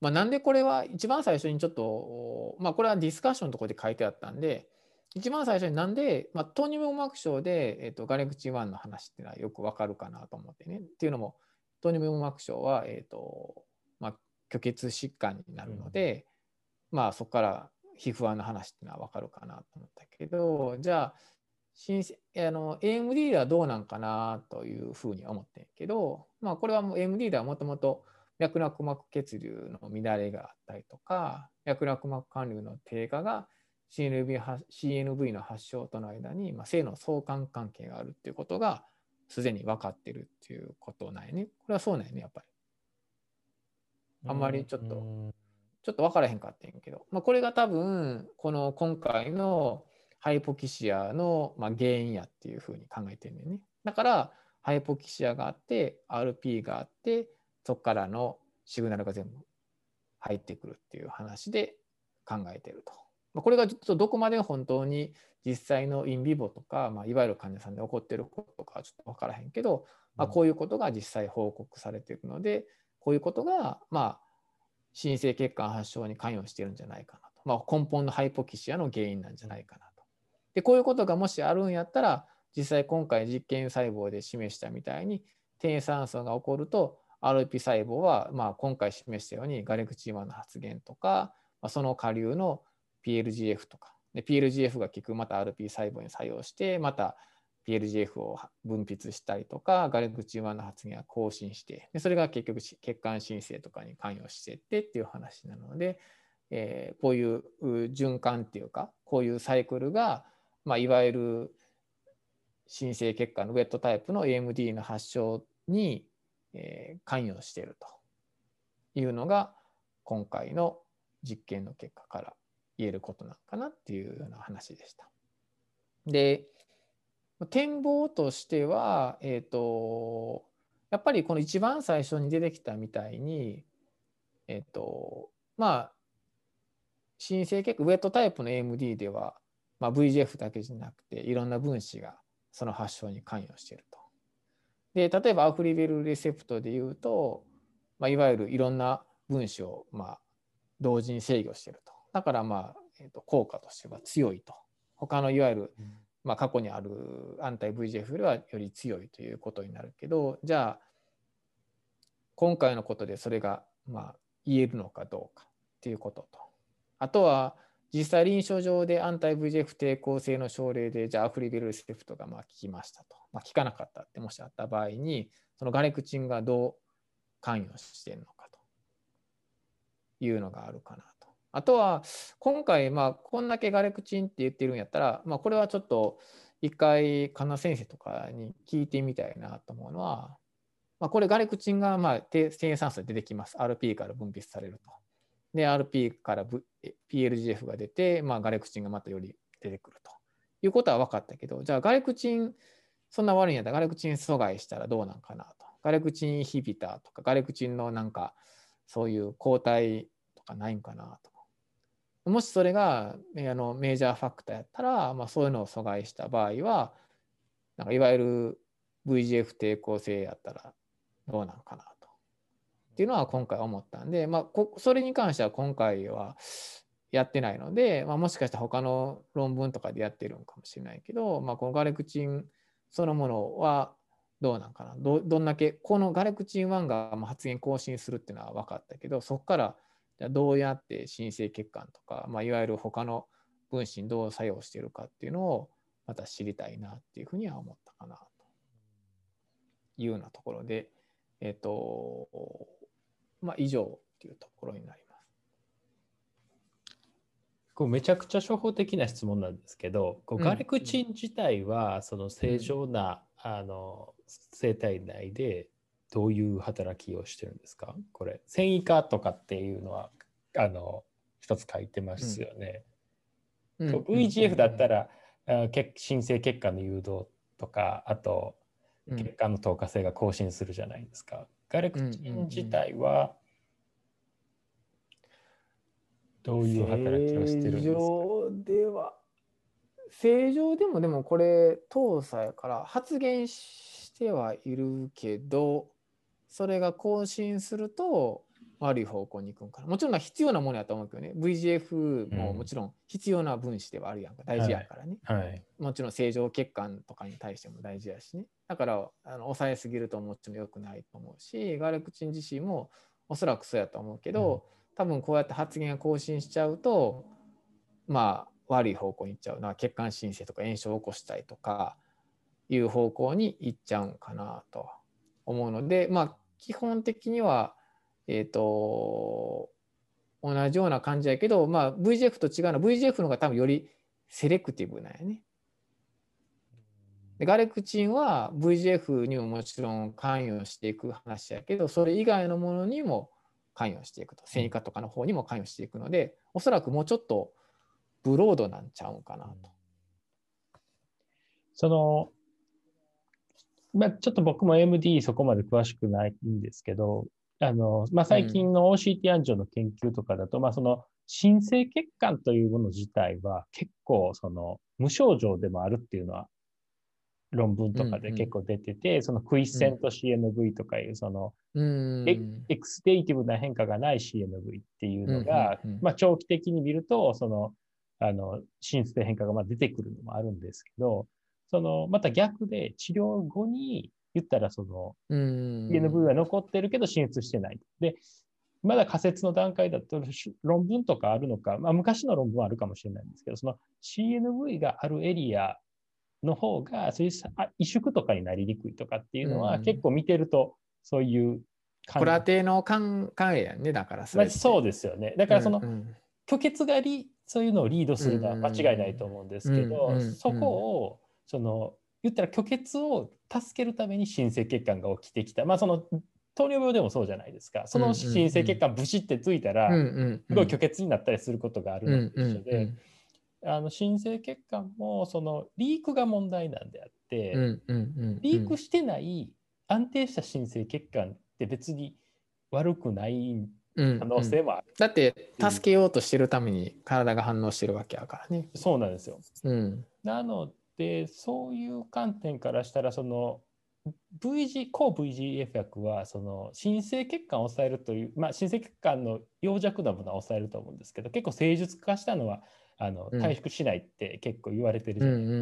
まあ、なんでこれは一番最初にちょっと、まあ、これはディスカッションのところで書いてあったんで一番最初になんで、まあ、糖尿病膜症で、えーと、ガレクチン1の話っていうのはよくわかるかなと思ってね。っていうのも、糖尿病膜症は、えーとまあ、虚血疾患になるので、うん、まあそこから皮膚癌の話っていうのはわかるかなと思ったけど、じゃあ、あの AMD ではどうなんかなというふうに思ってんけど、まあ、これはもう AMD ではもともと脈絡膜血流の乱れがあったりとか、脈絡膜管理の低下が CNV, CNV の発症との間に、まあ、性の相関関係があるっていうことがすでに分かってるっていうことなんやね。これはそうなんやね、やっぱり。あんまりちょっと、ちょっと分からへんかったんやけど、まあ、これが多分、この今回のハイポキシアの、まあ、原因やっていうふうに考えてるんだよね。だから、ハイポキシアがあって、RP があって、そこからのシグナルが全部入ってくるっていう話で考えてると。これがちょっとどこまで本当に実際のインビボとか、まあ、いわゆる患者さんで起こっていることとかはちょっと分からへんけど、まあ、こういうことが実際報告されているので、こういうことが、まあ、新生血管発症に関与しているんじゃないかなと、まあ、根本のハイポキシアの原因なんじゃないかなと。でこういうことがもしあるんやったら実際今回実験細胞で示したみたいに低酸素が起こると RP 細胞は、まあ、今回示したようにガレクチンの発現とか、まあ、その下流の PLGF とか。で PLGF が効くまた RP 細胞に作用してまた PLGF を分泌したりとかガレクチンの発現が更新してでそれが結局血管新生とかに関与してってっていう話なので、えー、こういう循環っていうかこういうサイクルが、まあ、いわゆる新生血管のウェットタイプの AMD の発症にえー、関与しているというのが今回の実験の結果から言えることなのかなっていうような話でした。で展望としては、えーと、やっぱりこの一番最初に出てきたみたいに、えっ、ー、とまあ新生血管ウェットタイプの AMD では、まあ、VGF だけじゃなくていろんな分子がその発症に関与していると。で例えばアフリベルレセプトでいうと、まあ、いわゆるいろんな分子をまあ同時に制御していると。だからまあ、えー、と効果としては強いと。他のいわゆる、まあ、過去にあるアンタイ VGF よりはより強いということになるけどじゃあ今回のことでそれがまあ言えるのかどうかっていうことと。あとは実際臨床上でアンタイ VGF 抵抗性の症例でじゃあアフリベルセプトがまあ効きましたと、まあ、効かなかったってもしあった場合にそのガレクチンがどう関与してるのかというのがあるかなと。あとは今回まあこんだけガレクチンって言ってるんやったら、まあ、これはちょっと一回金先生とかに聞いてみたいなと思うのは、まあ、これガレクチンがまあ低酸素で出てきます RP から分泌されると。で、RP から、v、PLGF が出て、まあ、ガレクチンがまたより出てくるということは分かったけど、じゃあガレクチン、そんな悪いんやったらガレクチン阻害したらどうなんかなと。ガレクチンヒビターとか、ガレクチンのなんか、そういう抗体とかないんかなと。もしそれがあのメジャーファクターやったら、まあ、そういうのを阻害した場合は、なんかいわゆる VGF 抵抗性やったらどうなんかなっていうのは今回思ったんで、まあ、それに関しては今回はやってないので、まあ、もしかしたら他の論文とかでやってるのかもしれないけど、まあ、このガレクチンそのものはどうなんかな？どどんだけこのガレクチン1が発現更新するっていうのは分かったけどそこからどうやって新生血管とか、まあ、いわゆる他の分子にどう作用しているかっていうのをまた知りたいなっていうふうには思ったかなというようなところで、えっ、ー、とまあ、以上っていうところになります。こうめちゃくちゃ初歩的な質問なんですけど、こうガレクチン自体はその正常な、うん、あの生体内でどういう働きをしてるんですか？これ繊維化とかっていうのはあの一つ書いてますよね。うん、VGF だったら、うん、新生血管の誘導とかあと血管の透過性が更新するじゃないですか。ガレクチン自体はどういう働きをしてるんですか？正常では正常でもでもこれ搭載から発言してはいるけどそれが更新すると悪い方向に行くんかなもちろん必要なものやと思うけどね。VGF ももちろん必要な分子ではあるやんか、うん、大事やからね、はい。はい、もちろん正常血管とかに対しても大事やしね。だからあの抑えすぎるともちろん良くないと思うしガレクチン自身もおそらくそうやと思うけど、うん、多分こうやって発言が更新しちゃうとまあ悪い方向に行っちゃう。な血管新生とか炎症を起こしたりとかいう方向に行っちゃうんかなと思うのでまあ基本的にはえっ、ー、と、同じような感じやけど、まあ、VGF と違うのは VGF の方が多分よりセレクティブなんやね。でガレクチンは VGF にももちろん関与していく話やけど、それ以外のものにも関与していくと。繊維化とかの方にも関与していくので、おそらくもうちょっとブロードなんちゃうかなと。その、まあ、ちょっと僕も MD そこまで詳しくないんですけど、あの、まあ、最近の OCT 暗状の研究とかだと、うん、まあ、その、新生血管というもの自体は結構、その、無症状でもあるっていうのは、論文とかで結構出てて、うんうん、そのクイッセント CNV とかいう、その、うん、exudative な変化がない CNV っていうのが、うんうんうん、まあ、長期的に見ると、その、あの、滲出性変化がまあ出てくるのもあるんですけど、その、また逆で治療後に、言ったらそのうん。CNV は残ってるけど滲出してない。で、まだ仮説の段階だとし論文とかあるのか、まあ、昔の論文はあるかもしれないんですけど、その CNV があるエリアの方が、そういう萎縮とかになりにくいとかっていうのは、うん。結構見てると、そういう感これ当ての考えやんね、だからまあ、そうでですよね。だからその、虚血がリそういうのをリードするのは間違いないと思うんですけど、そこをその言ったら虚血を助けるために新生血管が起きてきた。まあその糖尿病でもそうじゃないですか。その新生血管ブシってついたら、うんうんすごい虚血になったりすることがあるうんのと一緒で、あの新生血管もそのリークが問題なんであって、うんうんうんリークしてない安定した新生血管って別に悪くない可能性もある。だって助けようとしてるために体が反応してるわけやからね。そうなんですよ。うん。なのでそういう観点からしたらその VG 抗 VGF 薬はその新生血管を抑えるという、まあ、新生血管の陽弱なものは抑えると思うんですけど結構成熟化したのはあのうん。回復しないって結構言われてるじゃないうんうんう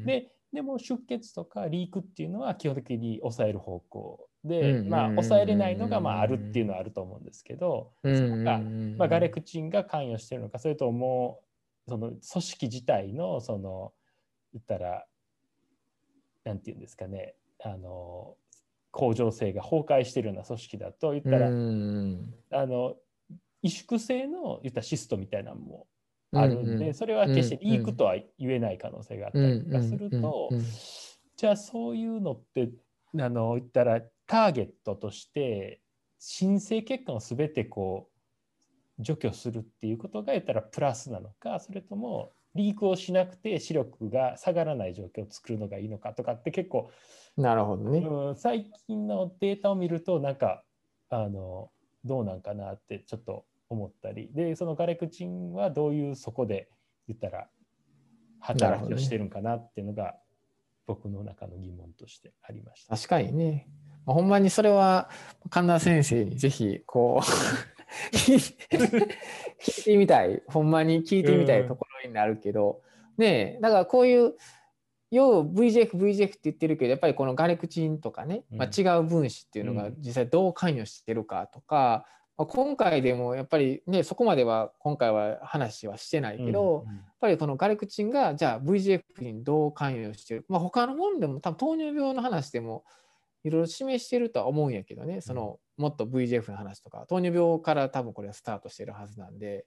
んででも出血とかリークっていうのは基本的に抑える方向で、まあ、抑えれないのがまああるっていうのはあると思うんですけど、うんそこがうん。まあ、ガレクチンが関与してるのかそれともその組織自体のその言ったらなんていうんですかねあの恒常性が崩壊してるような組織だと言ったら、うん。あの萎縮性の言ったらシストみたいなのもあるんで、うん。うんそれは決してリークとは言えない可能性があったりとかすると、じゃあそういうのってあの言ったらターゲットとして新生血管を全てこう除去するっていうことが言ったらプラスなのかそれともリークをしなくて視力が下がらない状況を作るのがいいのかとかって結構、なるほどね。うん、最近のデータを見るとなんかあのどうなんかなってちょっと思ったりでそのガレクチンはどういうそこで言ったら働きをしてるんかなっていうのが僕の中の疑問としてありました。確かにね。まあほんまにそれは神田先生にぜひこう *laughs* 聞いてみたいほんまに聞いてみたいところになるけど、ねえだからこういう要 VGF、VGF って言ってるけどやっぱりこのガレクチンとかね、まあ、うん違う分子っていうのがうん。実際どう関与してるかとか、まあ、今回でもやっぱりねそこまでは今回は話はしてないけど、うん。やっぱりこのガレクチンがじゃあ VGF にどう関与してる、まあ、他のもんでも多分糖尿病の話でもいろいろ示してるとは思うんやけどねそのもっと VGF の話とか糖尿病から多分これはスタートしてるはずなんで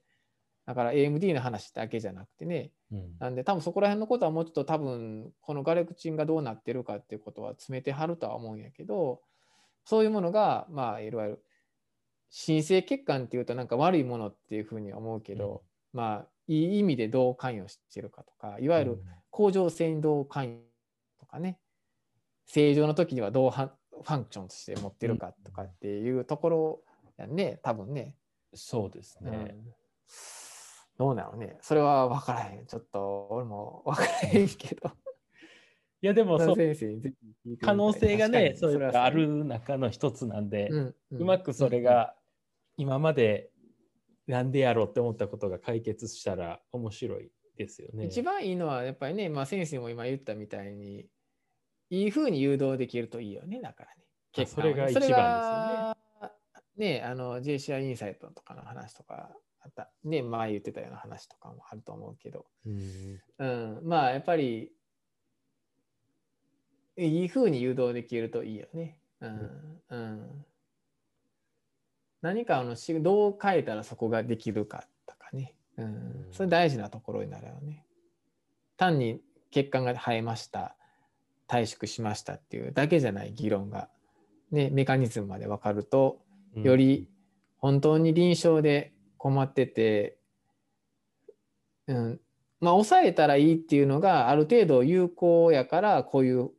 だから AMD の話だけじゃなくてね。うん。なんで多分そこら辺のことはもうちょっと多分このガレクチンがどうなってるかっていうことは詰めてはるとは思うんやけどそういうものがまあいわゆる新生血管っていうとなんか悪いものっていうふうに思うけど、まあいい意味でどう関与してるかとかいわゆる恒常性にどう関与とかね。正常の時にはどうはファンクションとして持ってるかとかっていうところやんね多分ね。そうですね。うんどうなのね。それは分からへん。ちょっと俺も分からへんけど。いやでもそう可能性がねそういうのがある中の一つなんで、うんうまくそれが今までなんでやろうって思ったことが解決したら面白いですよね。一番いいのはやっぱりね、まあ、先生も今言ったみたいにいいふうに誘導できるといいよね。だからね。あそれが一番ですよね。ねあの JCI インサイトとかの話とかね前言ってたような話とかもあると思うけど、うん。うん、まあやっぱりいいふうに誘導できるといいよね。うん。うん、何かあのしどう変えたらそこができるかとかね、うん。うん。それ大事なところになるよね。単に血管が生えました退縮しましたっていうだけじゃない議論が、ね、メカニズムまで分かるとより本当に臨床で困ってて、うん、まあ抑えたらいいっていうのがある程度有効やからこういう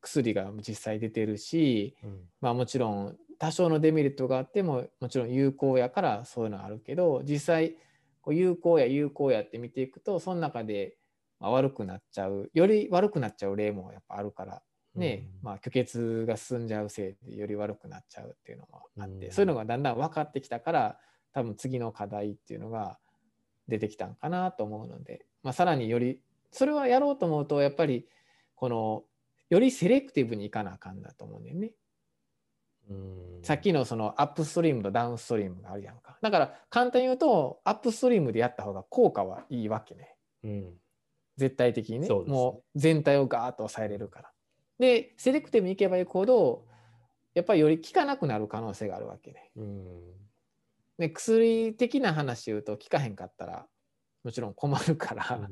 薬が実際出てるし、うん。まあ、もちろん多少のデメリットがあってももちろん有効やからそういうのあるけど実際こう有効や有効やって見ていくとその中でまあ悪くなっちゃうより悪くなっちゃう例もやっぱあるからね、うん。まあ、虚血が進んじゃうせいでより悪くなっちゃうっていうのもあって、うん。そういうのがだんだん分かってきたから多分次の課題っていうのが出てきたんかなと思うので、まあ、さらによりそれはやろうと思うとやっぱりこのよりセレクティブにいかなあかんだと思うんだよね。うんさっきのそのアップストリームとダウンストリームがあるやんか。だから簡単に言うと、アップストリームでやった方が効果はいいわけね。うん絶対的にね。ねもう全体をガーッと抑えれるから。で、セレクティブにいけばいくほど、やっぱりより効かなくなる可能性があるわけね。うんで、薬的な話言うと効かへんかったら、もちろん困るから、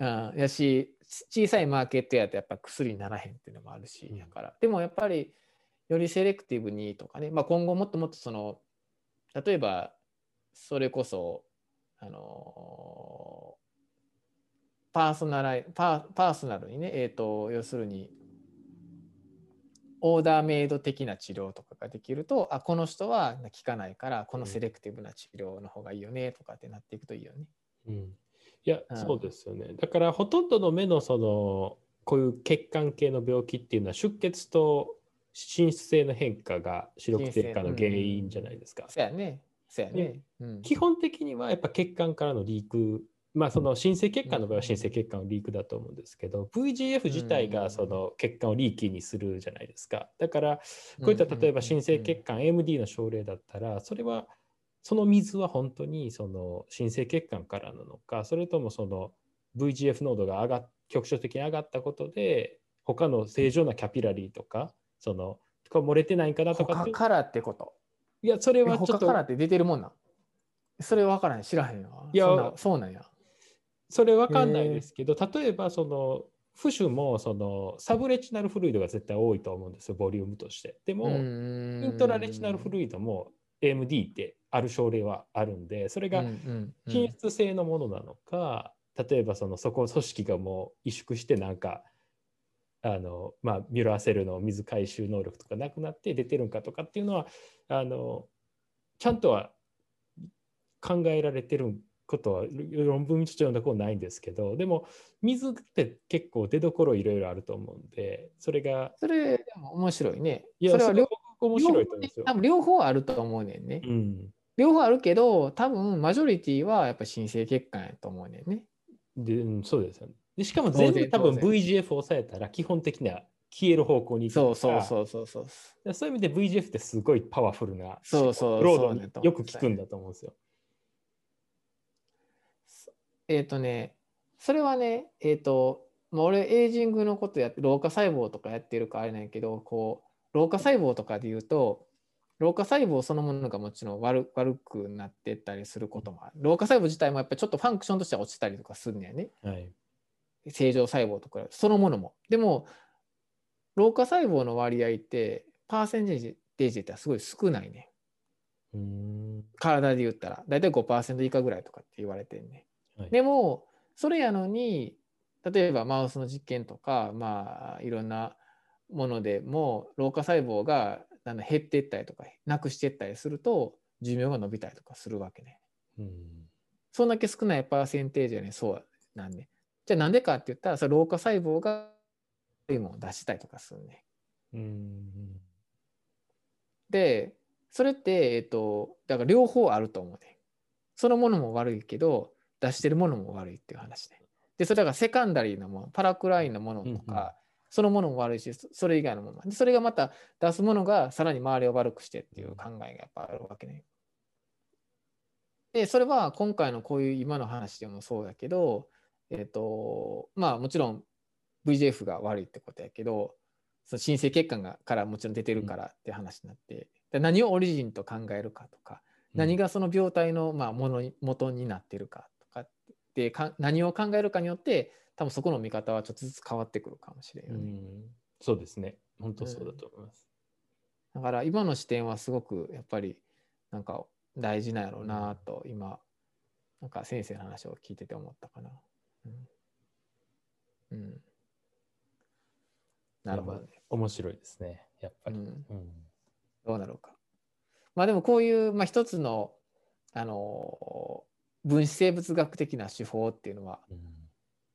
うん、やし小さいマーケットやとやっぱ薬にならへんっていうのもあるし、うん。だから。でもやっぱりよりセレクティブにとかね、まあ、今後もっともっとその例えばそれこそあのパーソナライパーパーソナルにね、えー、と要するにオーダーメイド的な治療とかができるとあこの人は効かないからこのセレクティブな治療の方がいいよねとかってなっていくといいよね。うんいや、うんそうですよね。だからほとんどの目のそのこういう血管系の病気っていうのは出血と滲出性の変化が視力低下の原因じゃないですか。そやね。そやね。うん基本的にはやっぱ血管からのリーク、まあその新生血管の場合は新生血管のリークだと思うんですけど、VGF 自体うんがその血管をリーキーにするじゃないですか。だからこういった例えば新生血管 AMD の症例だったら、それはその水は本当にその新生血管からなのか、それともその VGF 濃度が上がっ局所的に上がったことで、他の正常なキャピラリーとか、そのとか漏れてないかなとか他からってこと？いや、それえはちょっと他からって出てるもんなん？それ分からへん。知らへんわ。いやそうなんや。それわかんないですけど、例えばその浮腫もそのサブレチナルフルイドが絶対多いと思うんですよ、ボリュームとして。でも、イイントラレチナルフルイドも AMD ってある症例はあるんで、それが均質性のものなのか、例えばそのそこ組織がもう萎縮してなんか、あのまあ、ミュラーセルの水回収能力とかなくなって出てるんかとかっていうのはあのちゃんとは考えられてることは論文として読んだことないんですけどでも水って結構出どころいろいろあると思うんでそれがそれでも面白いね。いやそれは両僕面白いと思うんですよ多。分両方あると思うねんね。うん、両方あるけど、多分マジョリティはやっぱ新生血管やと思うねんね。でうんそうですよね。でしかも全部多分 VGF を抑えたら基本的には消える方向にそうそうそうそうそう。そういう意味で VGF ってすごいパワフルなそうそうロードによく効くんだと思うんですよ。えっ、とね、それはね、えっ、と、まあ、俺、エイジングのことやって、老化細胞とかやってるからあれなんやけど、こう、老化細胞とかで言うと、老化細胞そのものがもちろん悪悪くなってったりすることもある。老化細胞自体もやっぱりちょっとファンクションとしては落ちたりとかするんだよね。はい。正常細胞とかそのものも。でも、老化細胞の割合って、パーセンテージで言ったらすごい少ないね。うーん。体で言ったら、だいたい5%以下ぐらいとかって言われてんね。はいでも、それやのに、例えばマウスの実験とか、まあ、いろんなものでも、老化細胞がだんだん減っていったりとか、なくしていったりすると、寿命が伸びたりとかするわけね。うん。そんだけ少ないパーセンテージはね、そうなんで。じゃあなんでかって言ったら、それ老化細胞が悪いものを出したりとかするね。うん。で、それって、えっと、だから両方あると思うね。そのものも悪いけど、出してるものも悪いっていう話ね。で、それだからセカンダリーなもの、パラクラインのものとか、そのものも悪いし、そそれ以外のものも。でそれがまた出すものがさらに周りを悪くしてっていう考えがやっぱあるわけね。で、それは今回のこういう今の話でもそうだけど、えっ、と、まあもちろん VJF が悪いってことやけど、その新生血管がからもちろん出てるからって話になって、で何をオリジンと考えるかとか、何がその病態のまあものに元になってるかってか何を考えるかによって多分そこの見方はちょっとずつ変わってくるかもしれんよね。うん。そうですね。本当そうだと思います。だから今の視点はすごくやっぱりなんか大事なんやろうなと今なんか先生の話を聞いてて思ったかな。うん。うん、なるほどね。面白いですね。やっぱり。うんうん。どうなろうか。まあでもこういう、まあ、一つの、あの分子生物学的な手法っていうのは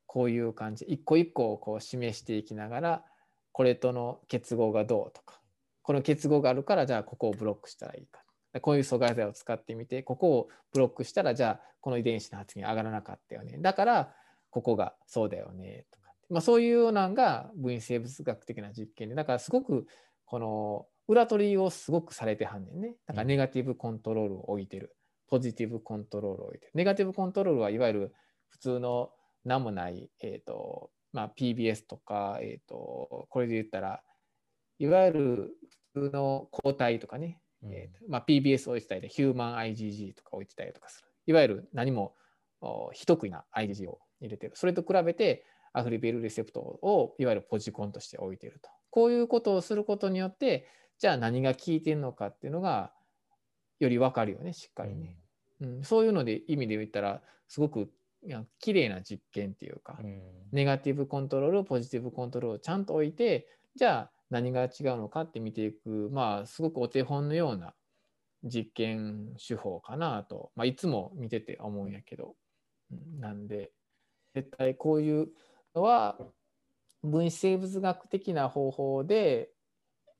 こういう感じ。一個一個をこう示していきながらこれとの結合がどうとか。この結合があるからじゃあここをブロックしたらいいか。こういう阻害剤を使ってみてここをブロックしたらじゃあこの遺伝子の発現上がらなかったよね。だからここがそうだよね。とか、まあ、そういうようなのが分子生物学的な実験で。だからすごくこの裏取りをすごくされてはんねんね。だからネガティブコントロールを置いてる。ポジティブコントロールを置いてる。ネガティブコントロールはいわゆる普通の何もない、えーとまあ、PBS とか、えーと、これで言ったらいわゆる普通の抗体とかね、うん、えーとまあ、PBS 置いてたりでヒューマン IgG とか置いてたりとかする。いわゆる何も非得意な IgG を入れてる。それと比べてアフリベルレセプトをいわゆるポジコンとして置いてると。こういうことをすることによってじゃあ何が効いてるのかっていうのがより分かるよねしっかりね、うん、うん、そういうので意味で言ったらすごく綺麗な実験っていうか、うん、ネガティブコントロールポジティブコントロールをちゃんと置いてじゃあ何が違うのかって見ていくまあすごくお手本のような実験手法かなと、まあ、いつも見てて思うんやけど、うん、なんで絶対こういうのは分子生物学的な方法で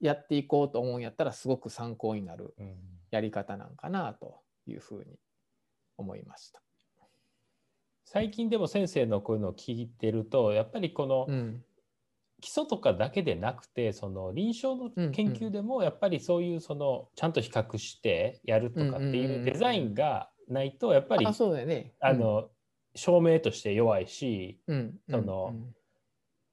やっていこうと思うんやったらすごく参考になるやり方なんかなというふうに思いました。最近でも先生のこういうのを聞いてるとやっぱりこの基礎とかだけでなくてその臨床の研究でもやっぱりそういうそのちゃんと比較してやるとかっていうデザインがないとやっぱりあの証明として弱いしその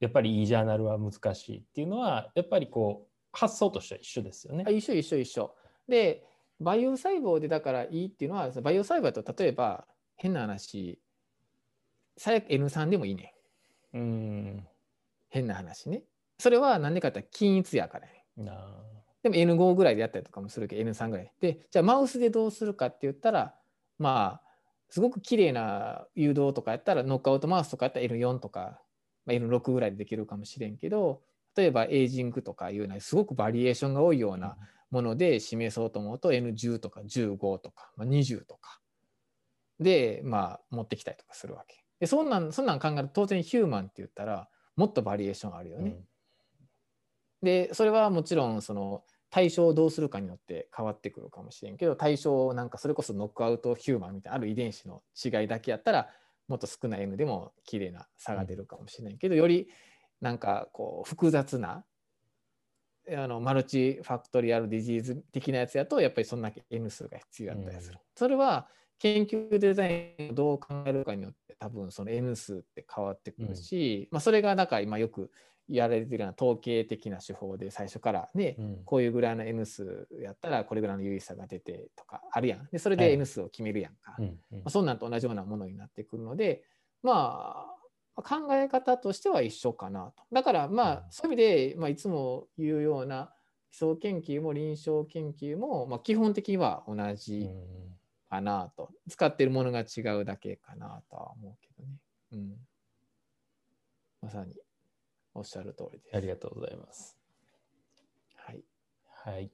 やっぱりいいジャーナルは難しいっていうのはやっぱりこう発想としては一緒ですよね。一緒一緒一緒。で培養細胞でだからいいっていうのは培養細胞だと例えば変な話最悪 N3 でもいいねん。うん変な話ね。それは何でかって均一やからね。でも N5 ぐらいでやったりとかもするけど N3 ぐらい。でじゃあマウスでどうするかって言ったらまあすごく綺麗な誘導とかやったらノックアウトマウスとかやったら N4 とか、まあ、N6 ぐらいでできるかもしれんけど例えばエイジングとかいうのはすごくバリエーションが多いようなもので示そうと思うと N10 とか15とか、まあ、20とかで、まあ、持ってきたりとかするわけ。でそんなんそんなん考えると当然ヒューマンって言ったらもっとバリエーションあるよね。うん、でそれはもちろんその対象をどうするかによって変わってくるかもしれんけど対象なんかそれこそノックアウトヒューマンみたいなある遺伝子の違いだけやったらもっと少ない N でも綺麗な差が出るかもしれないけど、よりなんかこう複雑なあのマルチファクトリアルディジーズ的なやつやとやっぱりそんだけ N 数が必要だったりする。うん、それは研究デザインをどう考えるかによって多分その N 数って変わってくるし、うん、まあ、それがだから今よくやられてるような統計的な手法で最初からね、うん、こういうぐらいの N 数やったらこれぐらいの有意差が出てとかあるやん。でそれで N 数を決めるやんか、はい、まあ、そんなんと同じようなものになってくるのでまあ考え方としては一緒かなと。だからまあそういう意味で、まあ、いつも言うような基礎研究も臨床研究も、まあ、基本的には同じかなと。使ってるものが違うだけかなとは思うけどね。うん。まさにおっしゃる通りです。ありがとうございます。はい。はい。